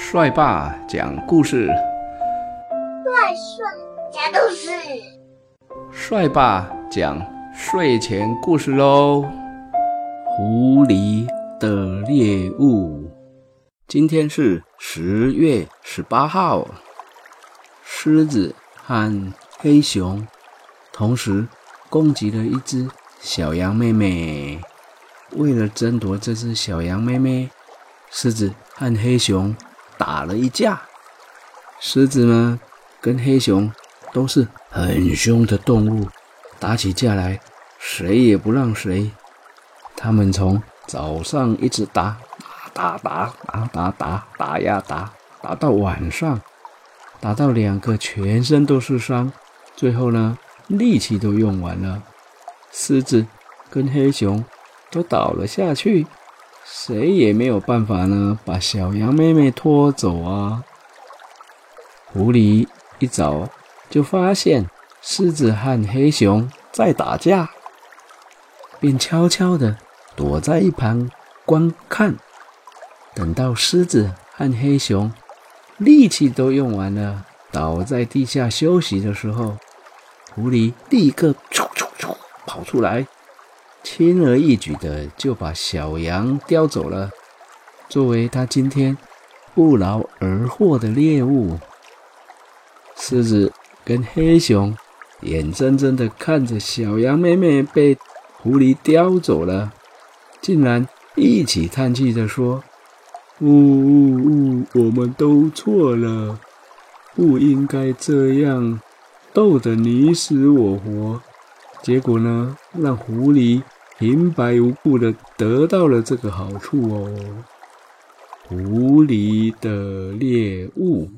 帅爸讲故事，帅帅讲故事，帅爸讲睡前故事喽。狐狸的猎物，今天是十月十八号。狮子和黑熊同时攻击了一只小羊妹妹。为了争夺这只小羊妹妹，狮子和黑熊。打了一架，狮子呢跟黑熊都是很凶的动物，打起架来谁也不让谁。他们从早上一直打打打打打打打呀打，打到晚上，打到两个全身都是伤，最后呢力气都用完了，狮子跟黑熊都倒了下去。谁也没有办法呢，把小羊妹妹拖走啊！狐狸一早就发现狮子和黑熊在打架，便悄悄地躲在一旁观看。等到狮子和黑熊力气都用完了，倒在地下休息的时候，狐狸立刻啾啾啾跑出来。轻而易举的就把小羊叼走了，作为他今天不劳而获的猎物。狮子跟黑熊眼睁睁的看着小羊妹妹被狐狸叼走了，竟然一起叹气的说：“呜呜呜，我们都错了，不应该这样斗得你死我活。”结果呢，让狐狸平白无故的得到了这个好处哦。狐狸的猎物。